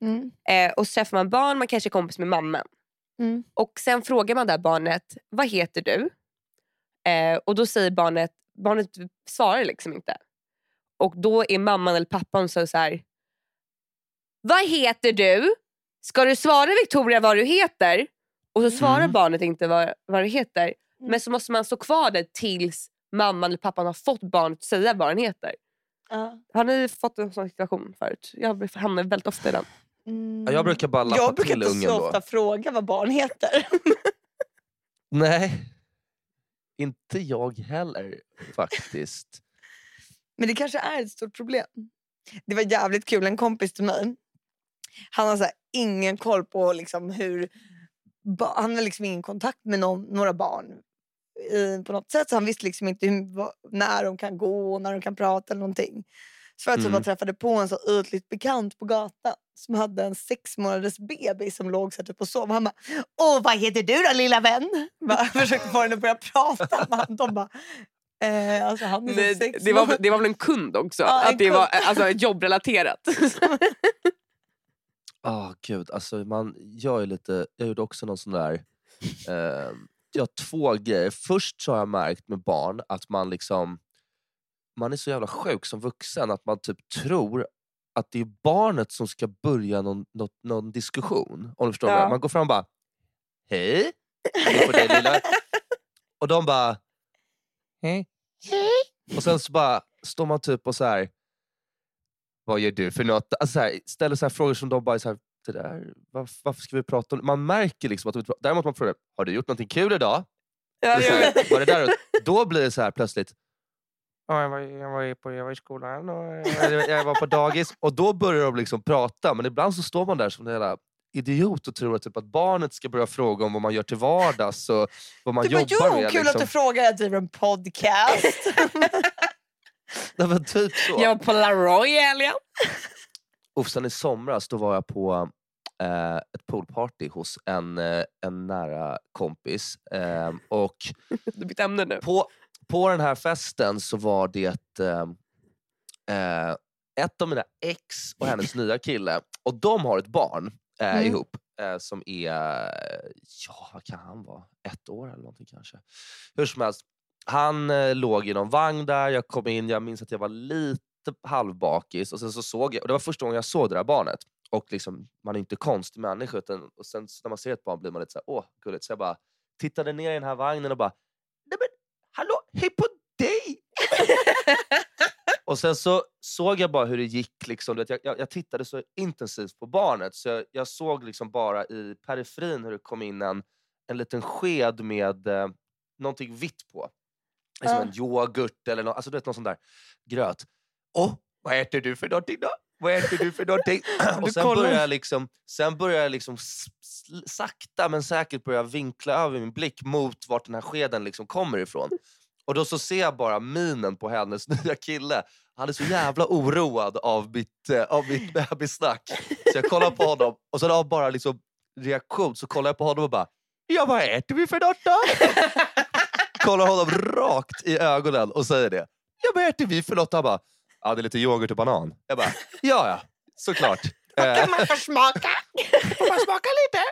Mm. Eh, och så träffar man barn, man kanske är kompis med mamman. Mm. Och sen frågar man det här barnet, vad heter du? Eh, och då säger barnet, barnet svarar liksom inte. Och då är mamman eller pappan så så här. Vad heter du? Ska du svara Victoria vad du heter? Och så svarar Mm. barnet inte vad, vad det heter. Mm. Men så måste man stå kvar där tills mamman eller pappan har fått barnet att säga vad den heter. Ja. Har ni fått en sån situation förut? Jag hamnar väldigt ofta i den. Mm. Ja, jag brukar bara lappa jag brukar till inte ungen så då. ofta fråga vad barn heter. Nej, inte jag heller faktiskt. Men det kanske är ett stort problem. Det var jävligt kul, en kompis till mig. Han har så ingen koll på liksom hur... Han har liksom ingen kontakt med någon, några barn i, på något sätt. Så han visste liksom inte hur, när de kan gå, när de kan prata eller någonting. Så Mm. jag bara träffade på en så ytligt bekant på gatan som hade en sex månaders bebis som låg så typ och sov. Han bara “Åh, vad heter du då lilla vän?” bara, försökte få henne att börja prata. Men de bara eh, alltså, han är så Det, var, det var väl en kund också? Ja, en att det var kund. alltså, jobbrelaterat? Ah gud, alltså man gör ju lite, jag gjorde också någon sån där, eh, jag har två grejer. Först så har jag märkt med barn att man liksom, man är så jävla sjuk som vuxen att man typ tror att det är barnet som ska börja någon, något, någon diskussion. Om du förstår Ja. Man går fram och bara, hej, på dig lilla. Och de bara, hej. Och sen så bara står man typ och så här. vad gör du för något? Alltså så här, ställer så frågor som de bara är så här, det där, varför, varför ska vi prata om det? Man märker liksom att de däremot man frågar, har du gjort någonting kul idag? Ja, jag här, var det där? Då blir det så här plötsligt, Ja, jag, var, jag, var på, jag var i skolan och jag, jag var på dagis. Och då börjar de liksom prata, men ibland så står man där som en jävla idiot och tror att, typ, att barnet ska börja fråga om vad man gör till vardags och vad man Du bara, jobbar jo, med. kul liksom. att du frågar, jag driver en podcast. Nej, men typ så. Jag var på Laroy i helgen. Och sen i somras då var jag på eh, ett poolparty hos en, eh, en nära kompis. Eh, och Du bytte ämne nu. på, på den här festen så var det eh, eh, ett av mina ex och hennes nya kille. Och de har ett barn eh, Mm. ihop eh, som är, ja vad kan han vara, ett år eller någonting kanske. Hur som helst, han eh, låg i någon vagn där, jag kom in, jag minns att jag var lite halvbakis och sen så såg jag, och det var första gången jag såg det där barnet. Och liksom, man är inte konstig människa utan, och sen så när man ser ett barn blir man lite såhär, åh gulligt. Så jag bara tittade ner i den här vagnen och bara, nej men hej på dig! och sen så såg jag bara hur det gick. Liksom. Vet, Jag, jag, jag tittade så intensivt på barnet så jag, jag såg liksom bara i periferin hur det kom in en, en liten sked med eh, någonting vitt på. Liksom Ja. en yoghurt eller något, alltså, du vet, någon sån där gröt. Åh, vad äter du för någonting då? Vad äter du för någonting? och sen börjar jag liksom, sen börjar jag liksom sakta men säkert börja vinkla över min blick mot vart den här skeden liksom kommer ifrån. Och då så ser jag bara minen på hennes nya kille. Han är så jävla oroad av mitt, eh, av mitt bebissnack. Så jag kollar på honom och sen av bara liksom reaktion så kollar jag på honom och bara Ja vad äter vi för något då? kollar honom rakt i ögonen och säger det. Ja vad äter vi för något? Han bara Ja det är lite yoghurt och banan. Jag bara Ja ja, såklart. Eh, kan man få smaka? Får man smaka lite?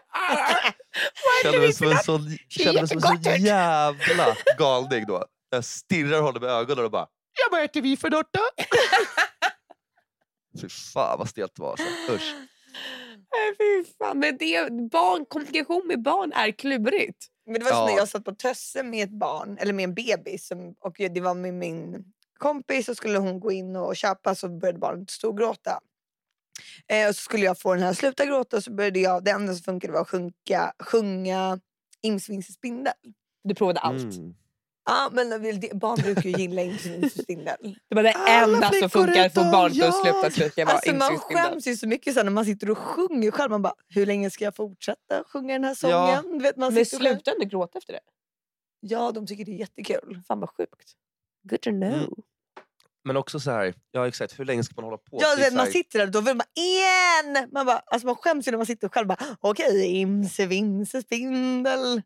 Kände mig som en sån, kände mig som en sån jävla galning då. Jag stirrar honom i ögonen och bara Ja vad äter vi för något då? Fy fan vad stelt det var. Alltså. Usch. Fy fan. Men det, barn, kommunikation med barn är klurigt. Men det var som Ja. när jag satt på Tösse med ett barn, eller med en bebis. Som, och det var med min kompis och skulle hon gå in och köpa så började barnet storgråta. Eh, och så skulle jag få den här sluta gråta och så började jag, det enda som funkade var att sjunka, sjunga Imsvings spindel. Du provade allt. Mm. Ja, men barn brukar ju gilla spindel. Det var det Alla enda som funkar för utom barnet att jag. sluta skrika. var Alltså man skäms ju så mycket sen när man sitter och sjunger själv. Man bara, hur länge ska jag fortsätta sjunga den här sången? Ja. Vet, man Men slutar du gråta efter det? Ja, de tycker det är jättekul. Fan vad sjukt. Good to know. Mm. Men också så här, ja exakt, hur länge ska man hålla på? Ja, så man sitter där då vill man igen! Man, bara, alltså man skäms ju när man sitter själv bara okej, imse vimse spindel.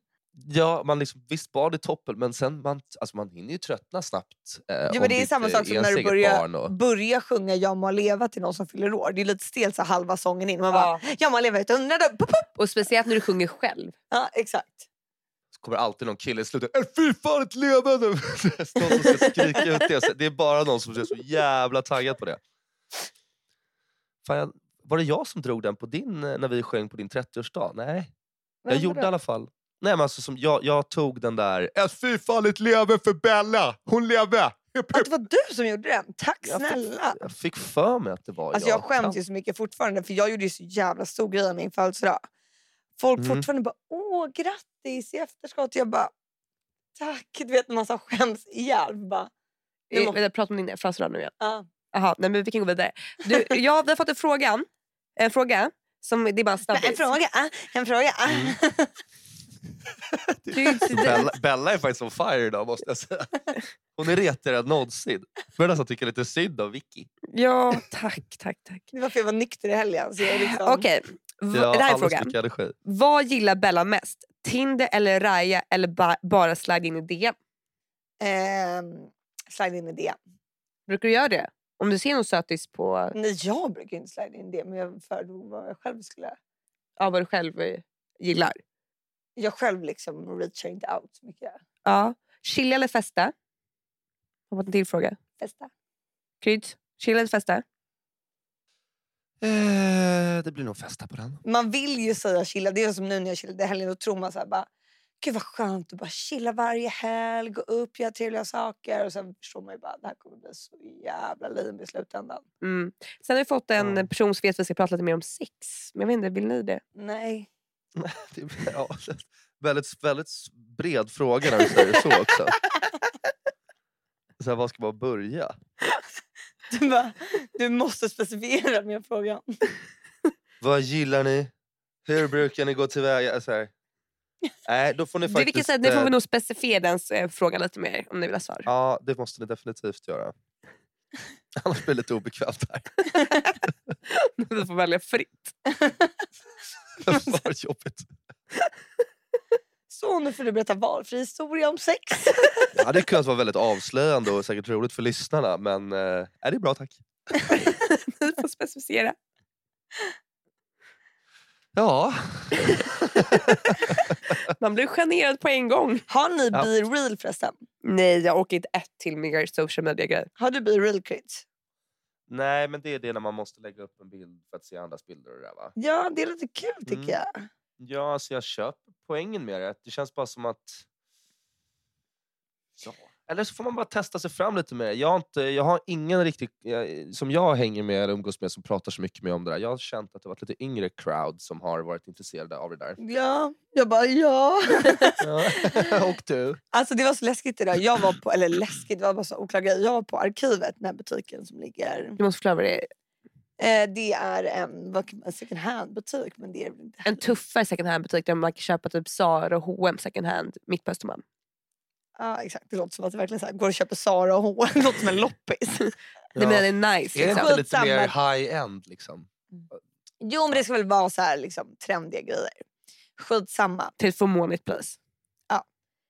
Ja, man liksom, visst barn är toppen men sen man, alltså man hinner ju tröttna snabbt. Eh, Ja, men det är samma sak som när du börjar, och, börjar sjunga Jag må leva till någon som fyller år. Det är lite stelt så halva sången in. Man bara, Ja. Jag må leva ett hundrade. Pop, pop. Och speciellt när du sjunger själv. Ja, exakt. så kommer alltid någon kille i slutet. "Äh, Fy fan ett levande! någon som ska skrika ut det. Det är bara någon som är så jävla taggad på det. Fan, jag, var det jag som drog den på din, eh, när vi sjöng på din 30-årsdag? Nej. Jag Men gjorde i vadå? alla fall. Nej, men alltså, som jag, jag tog den där, ett fan ett lever för Bella! Hon lever! Hipp, Att det var du som gjorde den. Tack Jag fick, snälla. jag fick för mig att det var Alltså jag. jag skäms ju så mycket fortfarande för jag gjorde ju så jävla stor grej av min födelsedag. Folk Mm. fortfarande bara åh grattis i efterskott. Jag bara tack. Du vet när man så skäms ihjäl. Bara, Nu Eh, må- vänta, Prata om din födelsedag nu igen. ja. Jaha, nej, men vi kan gå vidare. Du, ja, vi har fått en fråga. En fråga. Som, det är bara en snabbis. En fråga, en fråga. Mm. Bella, Bella är faktiskt on fire idag måste jag säga. Hon är retigare än någonsin. Börjar nästan tycka lite synd om Vicky. Ja, tack, tack, tack. Det var för jag var nykter i helgen. Så jag är liksom, Okej, v- Ja, det här är frågan. Vad gillar Bella mest? Tinder eller Raya eller ba- bara slide in i DM? ehm, slide in i det. Brukar du göra det? Om du ser någon sötis på... Nej, jag brukar inte slide in det. Men jag föredrog vad jag själv skulle av vad du själv gillar? Jag själv liksom reachar inte out så mycket. Ja. Chilla eller festa? Jag har fått en till fråga. Festa. Kryds, chilla eller festa? Eh, det blir nog festa på den. Man vill ju säga chilla. Det är som nu när jag chillade helgen. Då tror man så här bara, gud vad skönt att bara chilla varje helg, gå upp, göra trevliga saker. Och sen förstår man ju bara, det här kommer bli så jävla lame i slutändan. Mm. Sen har vi fått en Ja. person som vet att vi ska prata lite mer om sex. Men jag vet inte, vill ni det? Nej. Ja, väldigt, väldigt bred fråga när du säger så också. Så här, var ska man börja? Du, bara, du måste specificera med frågan. Vad gillar ni? Hur brukar ni gå tillväga? Så här. Nej, då får ni Det, vilket faktiskt... sätt, det får eh, vi nog specificera den eh, frågan lite mer om ni vill ha svar. Ja, det måste ni definitivt göra. Annars blir det lite obekvämt här. vi får välja fritt. Vad jobbigt. Så nu får du berätta valfri historia om sex. Det hade kunnat vara väldigt avslöjande och säkert roligt för lyssnarna men eh, är det är bra tack. ni får specificera. Ja, Man blir generad på en gång. Har ni Ja. Be Real förresten? Nej, jag åker inte ett till mer social media-grej. Har du Be Real Crits? Nej men det är det när man måste lägga upp en bild för att se andras bilder och det där va? Ja, det är lite kul tycker Mm. jag. Ja, alltså jag köper poängen med det. Det känns bara som att... Ja. Eller så får man bara testa sig fram lite mer. Jag har, inte, jag har ingen riktigt, jag, som jag hänger med eller umgås med som pratar så mycket med om det där. Jag har känt att det varit lite yngre crowd som har varit intresserade av det där. Ja, jag bara ja. Ja. och du? Alltså det var så läskigt idag. Jag var på, eller läskigt, det var bara så oklar grej. Jag var på Arkivet, den här butiken som ligger... Du måste förklara vad det är. Eh, det är en, vad kan man, second hand butik men det är En tuffare second hand-butik där man kan köpa typ Zara och H&M second hand mitt på Östermalm. Ja exakt, det låter som att det verkligen så här, går och köper Zara och H&M. Det låter som en loppis. Det menar är nice. Är det Liksom. inte lite mer high-end liksom? Jo men det ska väl vara så här liksom trendiga grejer. Skitsamma. Till ett förmånligt pris. Ja.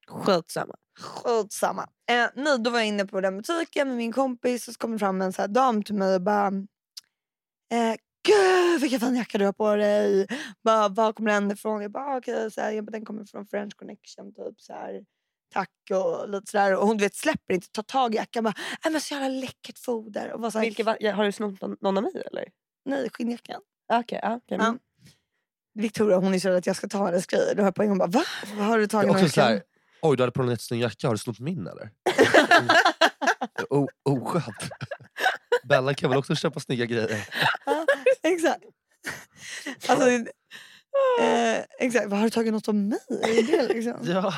Skitsamma. Skitsamma. Eh, nej, då var jag inne på den butiken med min kompis och så kom det fram en så här dam till mig och bara eh, Gud vilken fin jacka du har på dig. Bara, var kommer den ifrån? Jag bara, ah, okej, så här, jag bara, den kommer från French Connection. Typ, så här, tack och lite sådär. Och hon du vet, släpper inte, tar tag i jackan. Bara, äh, men så jävla läckert foder. Och var så här, va- har du snott någon, någon av mig eller? Nej, skinnjackan. Okej, ja, okej. Ja. Victoria hon är så rädd att jag ska ta hennes grejer. Då har jag på en gång bara, va? Vad har du tagit också så här, oj du hade på dig en jättesnygg jacka, har du snott min eller? O- Oskönt. Bella kan väl också köpa snygga grejer? Ja, exakt. Alltså, eh, exakt. Vad har du tagit något om mig? Är det liksom? Ja.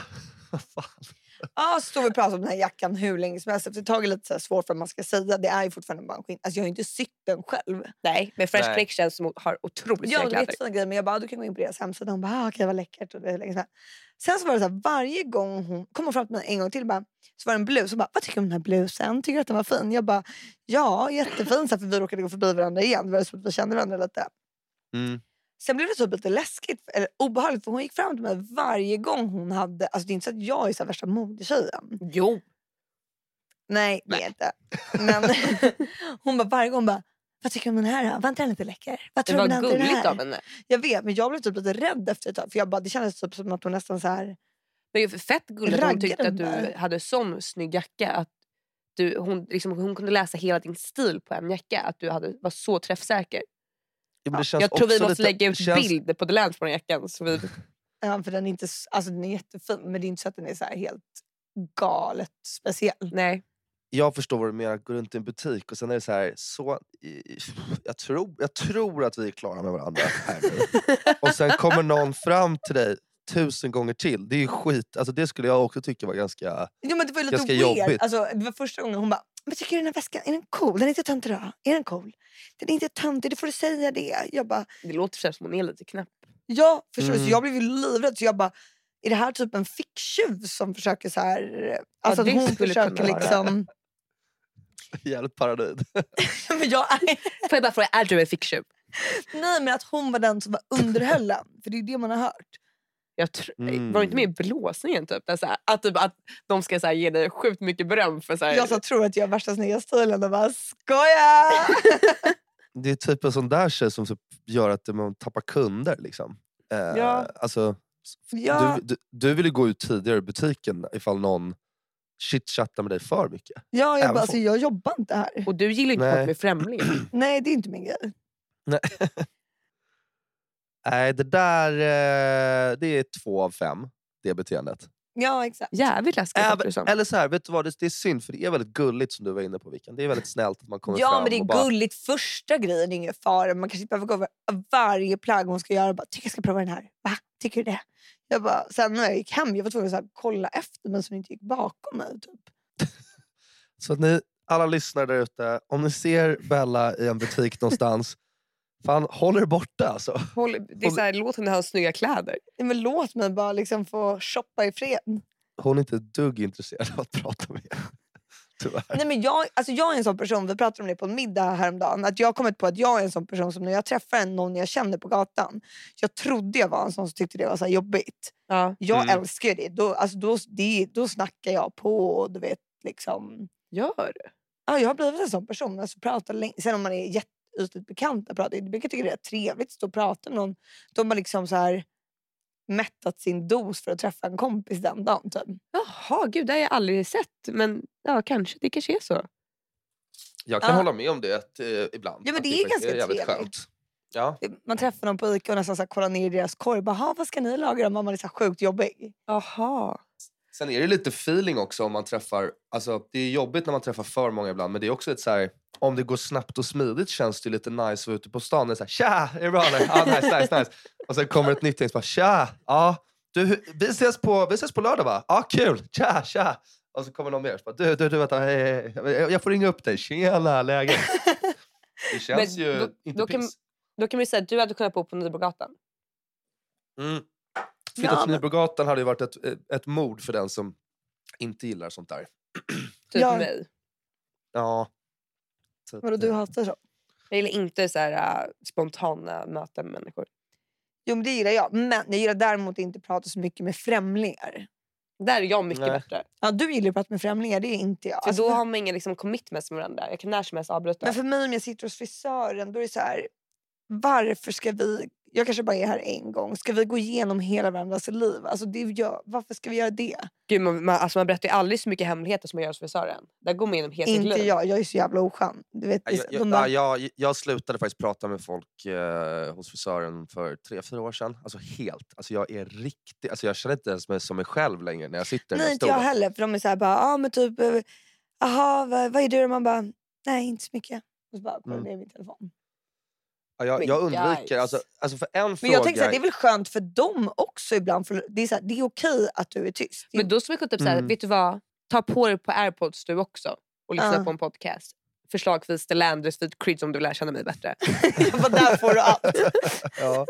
Ja, så står vi och pratar om den här jackan hur länge som helst. Efter ett tag är det lite så svårt för att man ska säga. Det är ju fortfarande bara en skinn. Alltså jag har ju inte sytt den själv. Nej, men Fresh Nej. Connection som har otroligt Ja, snygga det är kläder. grejer. Men jag bara, du kan gå in på deras hemsida. Hon bara, ah, okej vad läckert. Och det länge helst. Sen så var det så här, varje gång hon kom hon fram till mig en gång till bara, så var det en blus. Och bara, vad tycker du om den här blusen? Tycker du att den var fin? Jag bara, ja jättefin. Så här, för vi råkade gå förbi varandra igen. Det var som att vi kände varandra lite. Mm. Sen blev det typ lite läskigt, eller obehagligt för hon gick fram till mig varje gång hon hade, alltså det är inte så att jag är så värsta modetjejen. Jo. Nej det är inte. Men hon bara varje gång bara, vad tycker du om den här? Var inte den lite läcker? Vad Det tror var du om den gulligt här? av henne. Jag vet men jag blev typ lite rädd efter ett tag för jag bara, det kändes typ som att hon nästan så här. Men det fett gulligt att hon tyckte att du hade sån snygg jacka. Att du, hon, liksom, hon kunde läsa hela din stil på en jacka. Att du hade, var så träffsäker. Ja, men det känns Jag tror vi måste lite- lägga ut känns- bild på The Lance på den jackan. Så vi, Ja, för den är, inte, alltså, den är jättefin men det är inte så att den är så här helt galet speciell. nej. jag förstår vad du menar, gå runt i en butik och sen är det så här, så, jag, tror, jag tror att vi är klara med varandra här nu. Och sen kommer någon fram till dig tusen gånger till. Det är ju skit, alltså det skulle jag också tycka var ganska... Jo, men det var ju lite Ganska weird. jobbigt. Alltså, det var första gången hon bara, men tycker du den här väskan, är den cool? Den är inte töntig då? Är den cool? Den är inte töntig, då får du säga det. Jag bara, Det låter så här som hon är lite knäpp. Ja, förstår du? Mm. Så jag blev ju livrädd. Så jag bara, är det här typ en ficktjuv som försöker så här... Alltså det att hon skulle försöker kunna vara. liksom... Jävligt paranoid. men jag är, Får jag bara fråga, är du en ficktjuv? nej men att hon var den som var underhöll en. För det är ju det man har hört. Jag tr- Mm. Var du inte med i blåsningen? Typ, där, så här, att, typ, att de ska så här, ge dig sjukt mycket beröm för så här, Jag så tror att jag har värsta snygga stilen och bara skoja! det är typ en sån där tjej som typ gör att man tappar kunder. Liksom. Eh, Ja. alltså, Ja. du, du, du vill ju gå ut tidigare i butiken ifall någon chitchattar med dig för mycket. Ja, jag, bara, alltså, jag jobbar inte här. Och du gillar inte folk är främlingar. Nej, det är inte min grej. Nej, det där eh, det är två av fem, det beteendet. Ja, exakt. Jävligt läskigt. det Även, eller så här, vet du vad, det, det är synd för det är väldigt gulligt som du var inne på Vikan. Det är väldigt snällt att man kommer Ja, fram men det är bara, gulligt. Första grejen är ingen fara. Man kanske inte behöver gå över varje plagg hon ska göra. Bara, Tycker jag ska prova den här. Va? Tycker du det? Jag bara, sen när jag gick hem jag var tvungen att så här, kolla efter men som inte gick bakom mig. Typ. Så att ni alla lyssnare där ute, om ni ser Bella i en butik någonstans, fan håll er borta alltså. Håll, det är så här, låt henne ha snygga kläder. Nej, men låt mig bara liksom få shoppa i fred. Hon är inte ett dugg intresserad av att prata med er. Tyvärr. Nej, men jag, alltså jag är en sån person, vi pratade om det på en middag häromdagen, att jag har kommit på att jag är en sån person som när jag träffar en, någon jag känner på gatan, jag trodde jag var en sån som tyckte det var så här jobbigt. Ja. Jag Mm. älskar det. Då, alltså då, det. då snackar jag på och du vet liksom. Gör du? Ja, jag har blivit en sån person. Alltså, pratar länge. Sen om man är jätteytligt bekant, jag pratar, jag brukar tycka det är trevligt att stå och prata med någon. Då har liksom så här mättat sin dos för att träffa en kompis den dagen. Typ. Jaha, gud det har jag aldrig sett. Men ja, kanske. Det kanske är så. Jag kan Ja. hålla med om det eh, ibland. Ja, men det är faktiskt ganska jävligt trevligt. skönt. Ja. Man träffar någon på Ica och nästan så här kollar ner i deras korg. Bara, "Ha, vad ska ni laga? då?" Man är så sjukt jobbig. Jaha. Sen är det lite feeling också om man träffar, alltså det är jobbigt när man träffar för många ibland men det är också ett så här, om det går snabbt och smidigt känns det lite nice att vara ute på stan. Det är så här, Tja, är det bra eller? Ja, nice, nice, nice. Och sen kommer ett nytt gäng som bara tja, ja, du, vi, ses på, vi ses på lördag va? Ja, kul, tja, tja. Och så kommer någon mer. Bara, Du, du, du, vänta, hej, hej. Jag- får ringa upp dig. Tjena, läget? Det känns Men ju då- inte då kan- piss. Då kan vi säga att du hade kunnat bo på Nybrogatan. Mm. Flytta Ja, till Nybrogatan hade ju varit ett, ett mord för den som inte gillar sånt där. Typ Ja. mig. Ja. Att, Vadå, du eh, hatar så? Jag gillar inte så här, äh, spontana möten med människor. Jo, men det gillar jag. Men jag gillar däremot inte att prata så mycket med främlingar. Där är jag mycket Nej. bättre. Ja, du gillar att prata med främlingar, det är inte jag. För Alltså, då har man inga liksom, commitments med varandra. Jag kan när som helst avbryta. Men för mig om jag sitter hos frisören då är det så här. Varför ska vi, jag kanske bara är här en gång, ska vi gå igenom hela varandras liv? Alltså det gör, varför ska vi göra det? Gud, man, man, alltså, man berättar ju aldrig så mycket hemligheter som man gör hos frisören. Där går man igenom hela sitt Inte liv. jag, jag är så jävla oskön. Du vet, Ja, Jag, jag, ja, jag, jag slutade faktiskt prata med folk eh, hos frisören för tre, fyra år sedan. Alltså helt. Alltså jag är riktigt, alltså jag känner inte ens mig som mig själv längre när jag sitter nej inte jag heller för de är så här bara, ah, men typ, eh, aha vad, vad är du? Och man bara, nej inte så mycket. Och så bara kollar Mm. ner min telefon. Ja, jag, Men jag undviker, alltså, alltså för en Men fråga... jag tänker här, det är väl skönt för dem också ibland. För det, är så här, det är okej att du är tyst. Det Men då skulle man kunna typ, såhär, Mm. vet du vad? Ta på dig på airpods du också och lyssna Ja. på en podcast. Förslagsvis The Landers vid Creed om du vill lära känna mig bättre. För där får du allt. ja,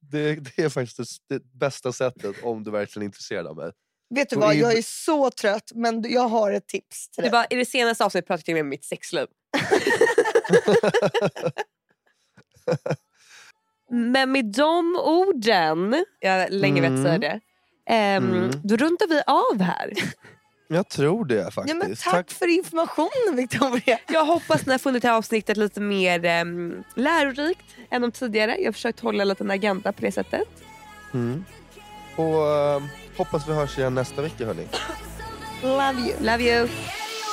det, det är faktiskt det, det bästa sättet om du verkligen är intresserad av mig. Vet du vad, jag är så trött men jag har ett tips till Det dig. bara, I det senaste avsnittet pratade jag om mitt sexliv. Men med de orden, jag har länge velat Mm. säga det, ehm, Mm. då rundar vi av här. Jag tror det Ja, faktiskt. men tack, för informationen Victoria. Jag hoppas ni har funnit det här avsnittet lite mer um, lärorikt än de tidigare. Jag har försökt hålla lite en agenda på det sättet. Mm. Och eh, hoppas vi hörs igen nästa vecka hörni. Love you. Love you!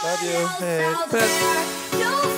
Love you, hej. Puss.